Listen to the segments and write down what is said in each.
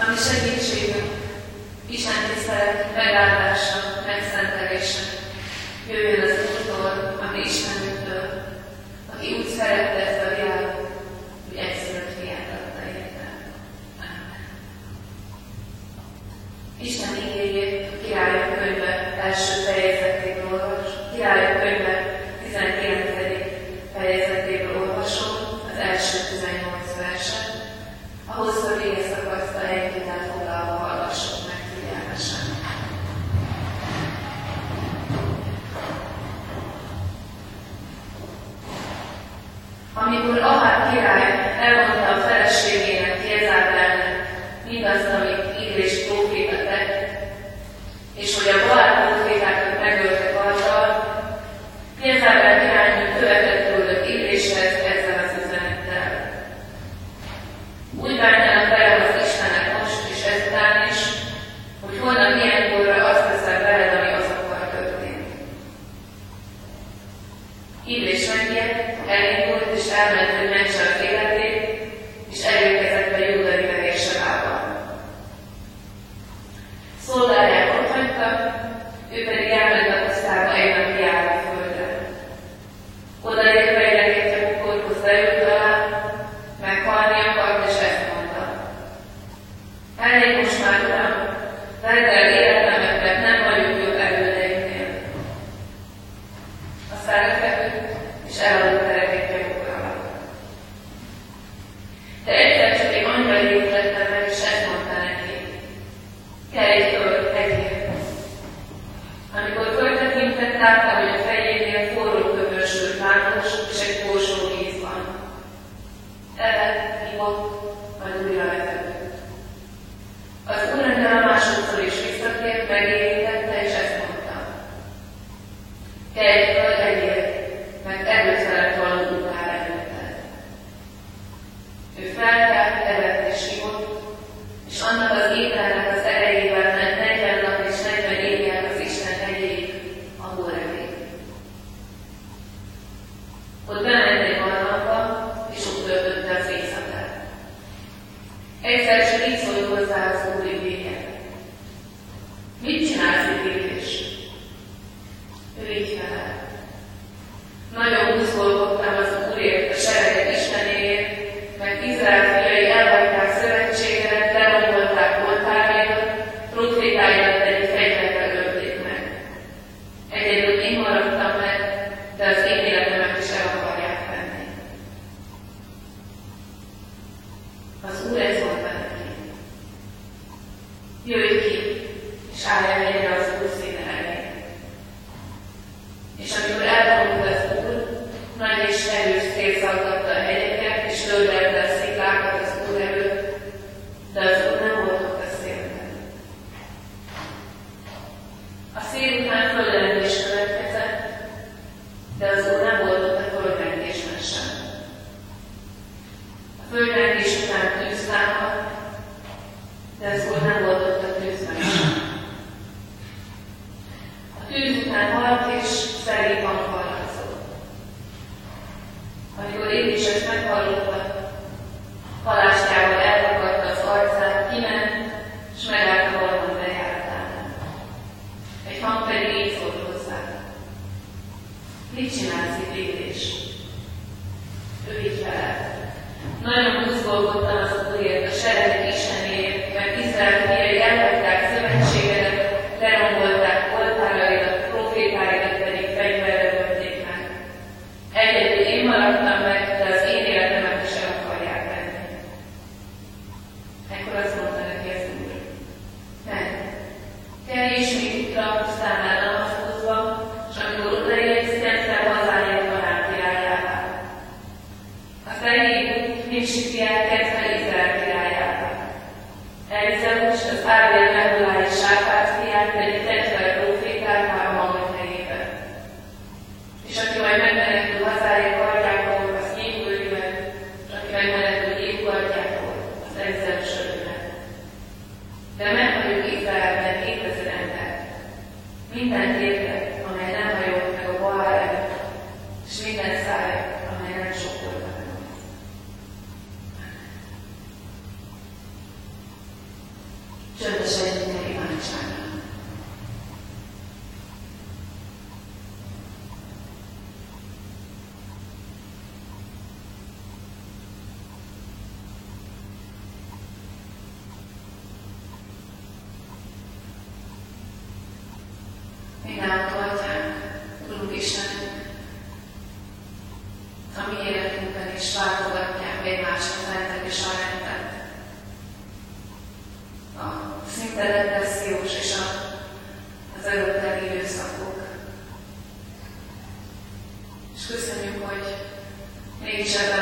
ami segítségünk, Isten tisztelet megáldása, megszentelése. Jöjjön az Úrtól, ami Istenünktől, aki úgy szerette ezt intentar én is a rendet és a rendet. A szinte depressziós és a, az előtte időszakok. És köszönjük, hogy mégis ebben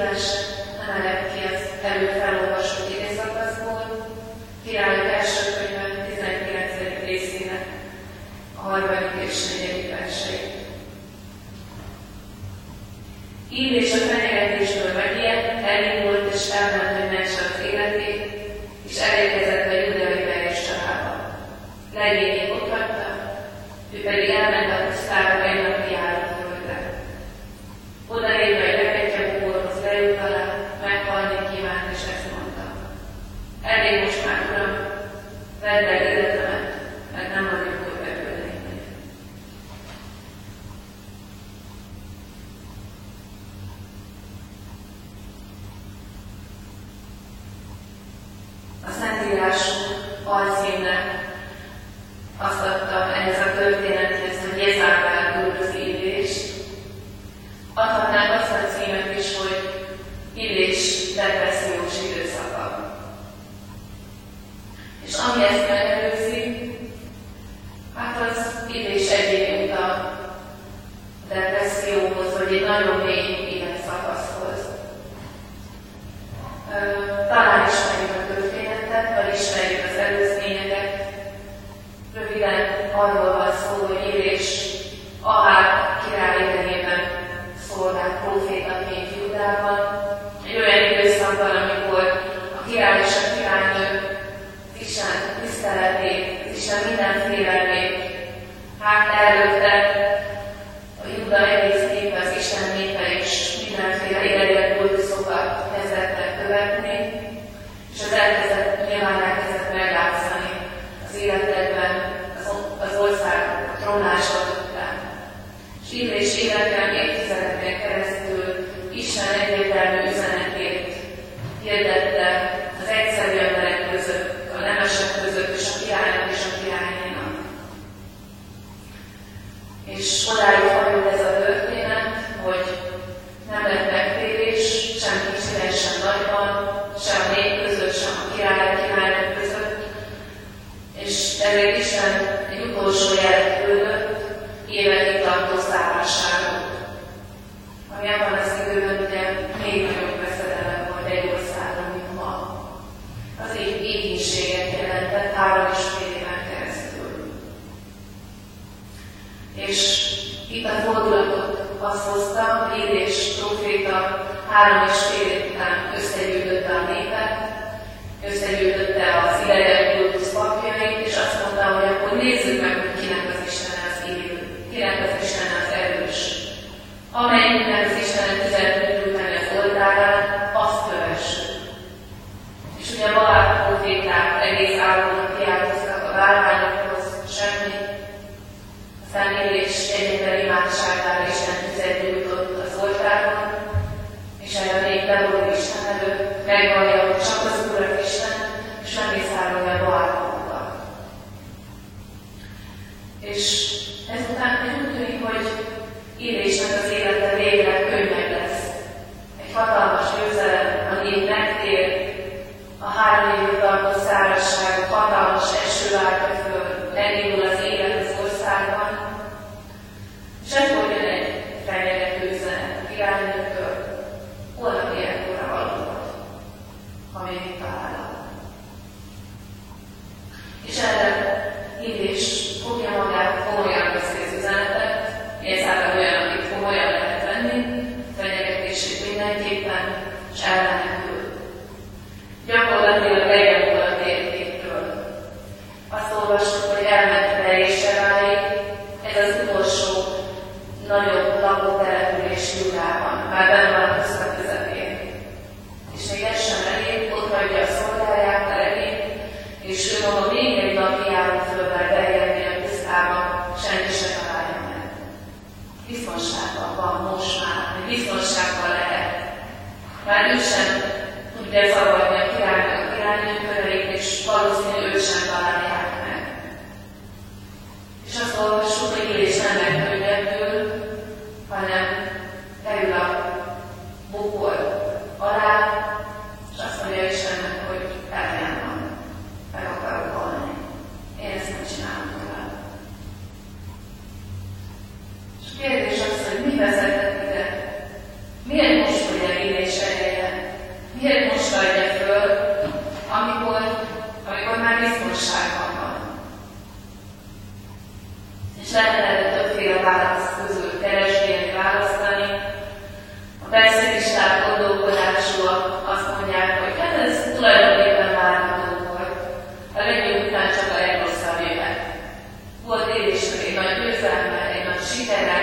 Yes. Vedd el életemet, mert nem vagyok hogy beföldeimnek. A Szentírásunk alcímnek azt adta ehhez a történethez, hogy Jezávál üldözi Illést. Adhatnánk azt a címet is, hogy Illés depressziós időszaka. És ami ezt megelőzi, hát az Illés egyéb a depresszióhoz, vagy egy nagyon mély életszakaszhoz. Talán ismerjük a történetet, vagy ismerjük az előzményeket. Röviden arról van szó, hogy Illés Ahár király idejében szolgált profétaként Judában, egy olyan időszakban, amikor a király és a királynő Isten tiszteletét, Isten minden félelmét hát előtte a Juda egész népe, az Isten népe is mindenféle idegen kultuszokat kezdett el követni, és az elkezdett, nyilván elkezdett meglátszani az életekben az, az ország trónása után. És Illés életben évtizedeken keresztül Isten egyértelmű üzenetét hirdette az egyszerű emberek között, a nemesek között, és a királynak és a királynénak. És odáig fajult ez a történet, hogy nem lett megtérés, sem kicsiben, sem nagyban, sem a nép között, sem a király, a királyok között. És ezért Isten jelet küldött, évekig tartó szállásságot ami abban az időben ugye még nagyobb veszedelem volt egy országban, mint ma. Az így éhínséget jelentett három és fél éven keresztül. És itt a fordulatot azt hozta, Illés proféta három és fél év után összegyűjtötte a népet, összegyűjtötte az idegen kultusz papjait, és azt mondta, hogy akkor nézzük meg, hogy kinek az Isten az élő, kinek az Isten az erős, amelyiknek az Istenet üzenetét utáni az oldalán, azt kövessük. És ugye a Balák proféták egész államon kiáltoztak a bálványokhoz, semmi. Aztán Illés egyetlen imádságára Isten tüzet gyújtott az oltáron, és erre még beborul Isten előtt, megvallja, és nem lehet többféle válasz közül keresni, választani. A pessimisták gondolkodásúak azt mondják, hogy hát ez tulajdonképpen várható volt. A legjobb után csak a legrosszabb élet. Volt élésnek egy nagy győzelme, egy nagy sikere,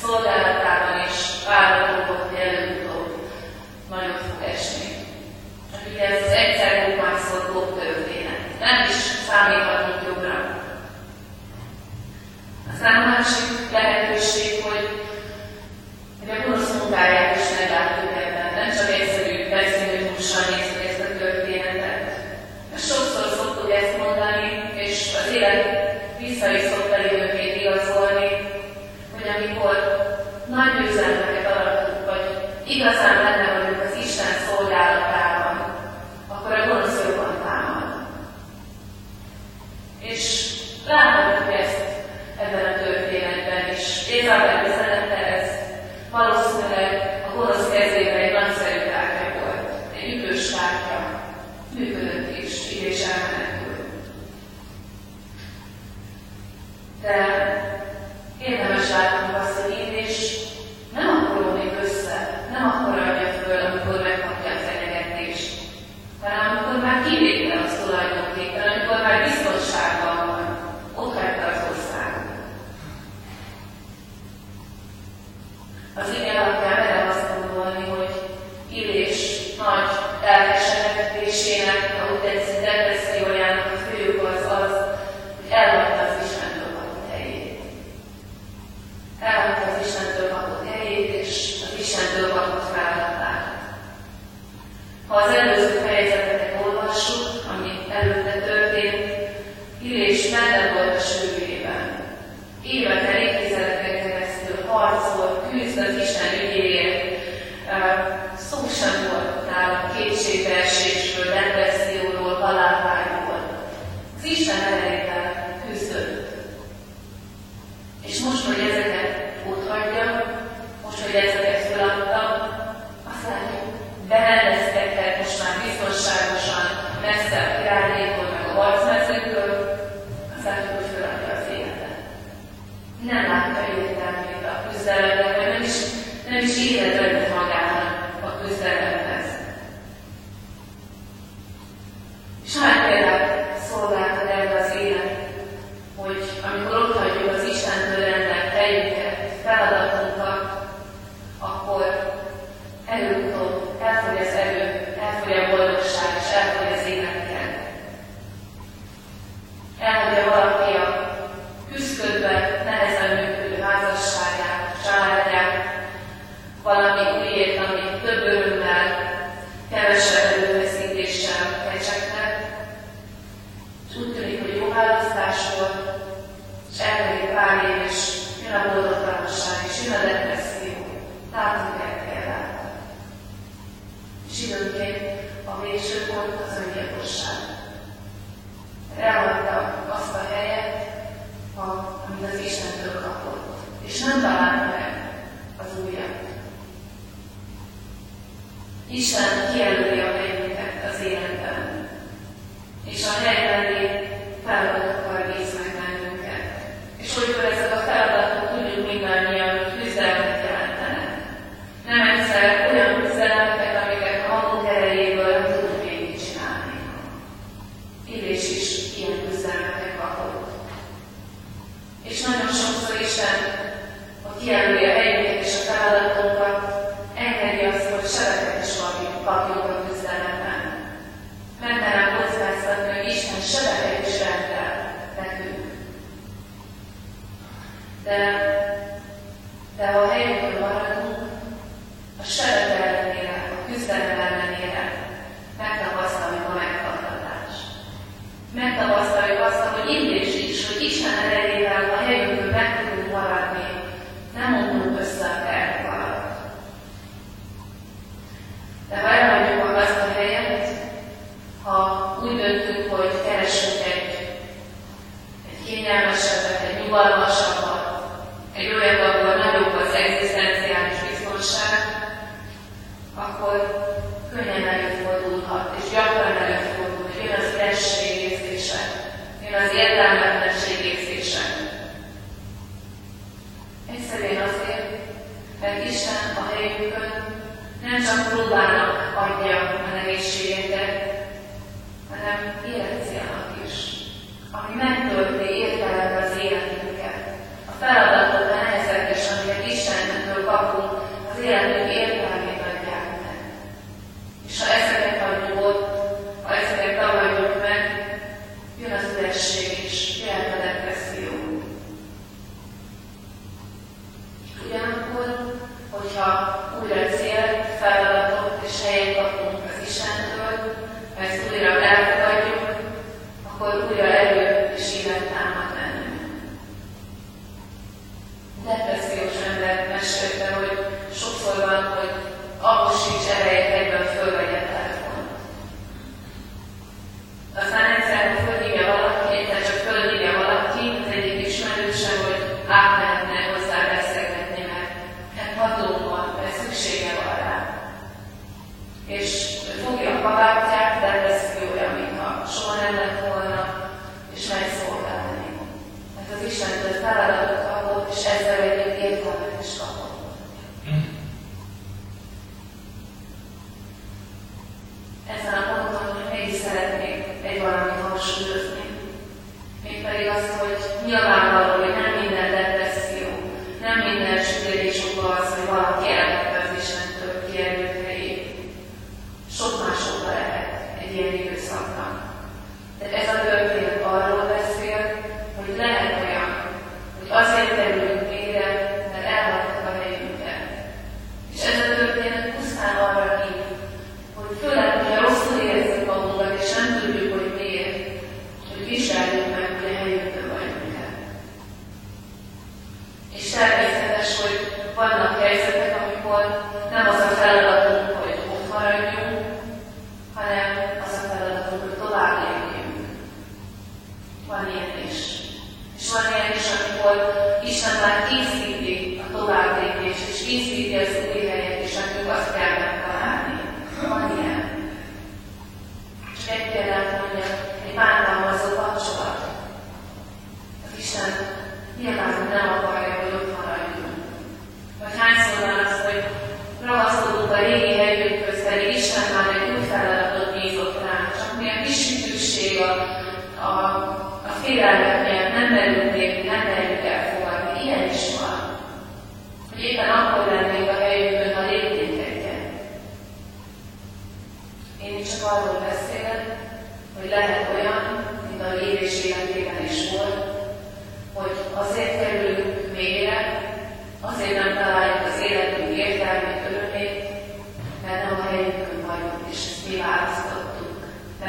szolgálatában is várható volt, hogy előbb-utóbb nagyot fog esni. Ugye ez egyszer kormányzó történet. Nem is számíthat aztán a másik lehetőség, hogy egy a gonosz munkáját is meglátjuk ebben, nem csak egyszerű pessimizmussal nézzük ezt a történetet. Mert sokszor szoktuk ezt mondani, és az élet vissza is szokta időnként igazolni, hogy amikor nagy üzenetet aratunk, vagy igazán Isten kijelöli a helyünket az életben, és a helyben ezen a ponton én is szeretnék egy valamit hangsúlyozni. Mégpedig azt, hogy nyilván ahol Isten már készíti a továbbépést, és készíti az új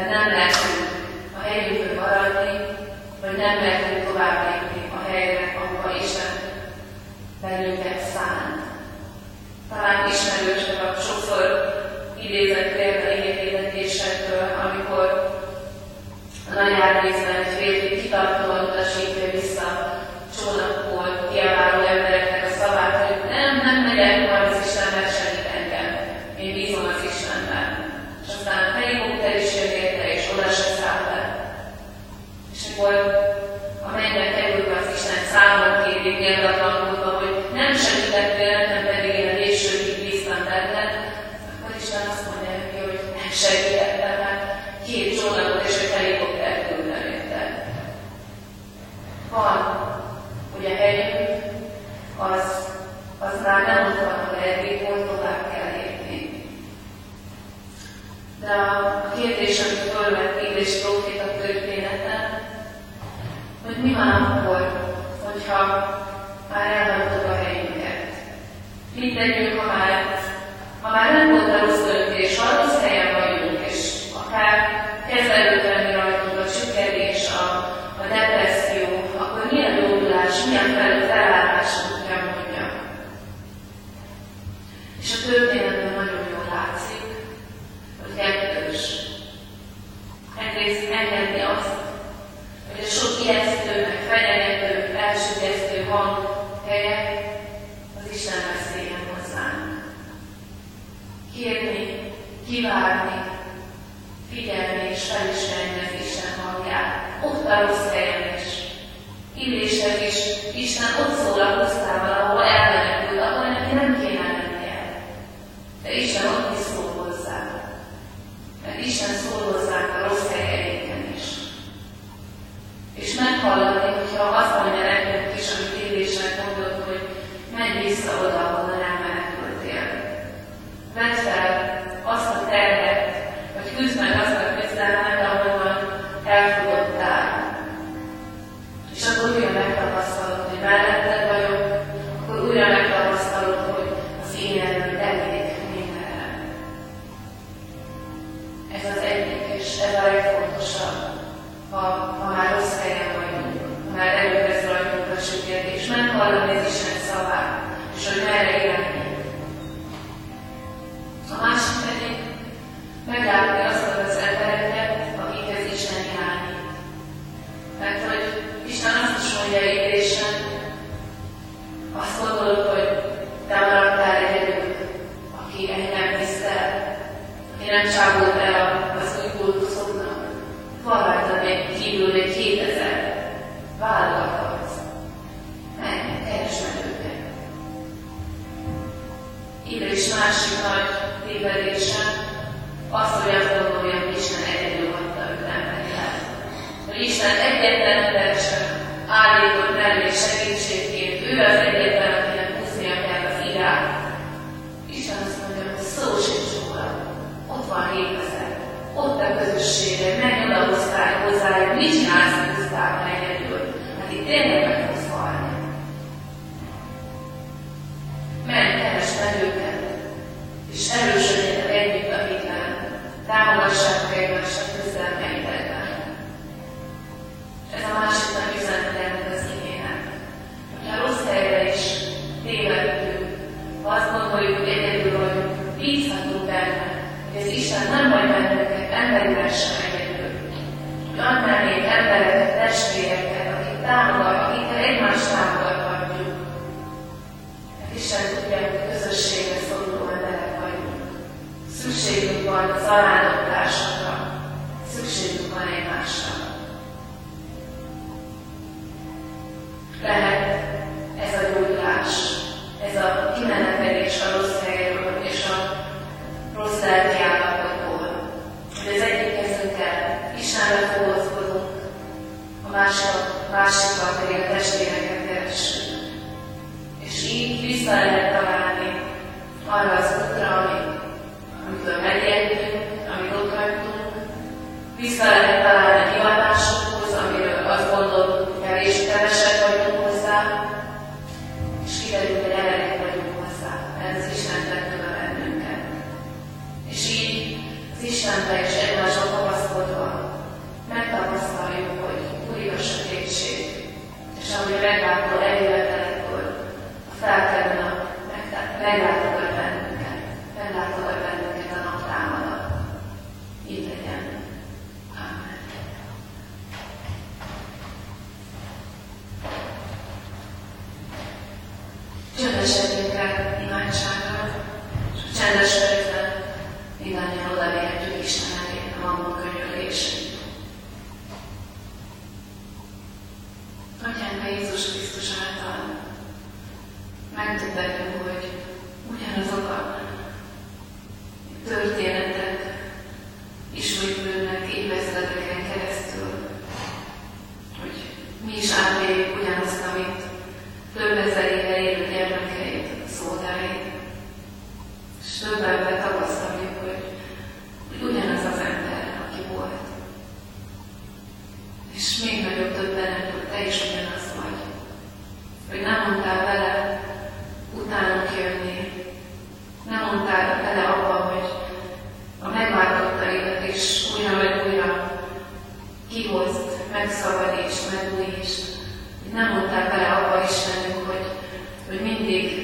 mert nem lehetünk a helyünkön maradni, vagy nem lehetünk tovább lépni a helyre, ahova Isten bennünket szánt. Talán ismerősek a sokszor idézett példa igényétetésekről, amikor a nagy árvízben egy férfi kitartóan utasítja vissza csónak példa tanulva, hogy nem segítettél nekem, pedig én a későbbig bíztam benned, akkor Isten azt mondja neki, hogy nem segítettem, mert két csónakot és egy helikopter küldtem érted. Van, hogy a helyünk az, az már nem ott van, ahol eddig volt, tovább kell lépni. De a, kérdés, amit fölvett Illés Profit a történeten, hogy mi van akkor, hogyha I rád adott a helyünket. Mindegyünk, ha már, ha már nem volt felismernek Isten hangját. Ott a rossz helyen is. Illésed is, Isten ott szól a másik, másikat, vagy a testvéreket keressük. És így vissza lehet találni arra az útra, amit, amitől megértünk, amit ott hagytunk, vissza lehet találni Amen. day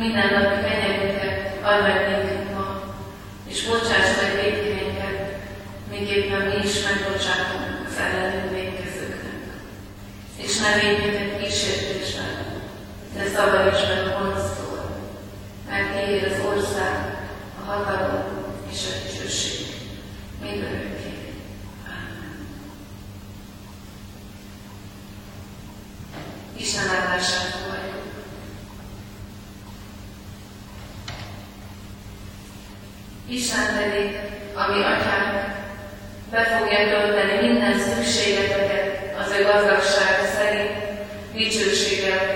minden napi kenyerünket add meg nékünk ma, és bocsáss meg védkeinket, miképpen mi is megbocsátunk az ellenünk védkezőknek. És ne védj minket kísértésbe, de szabadíts meg gonosztól, mert tiéd az ország, a hatalom Isten pedig, ami atyánk, be fogja tölteni minden szükségeteket az ő gazdagsága szerint, dicsőséggel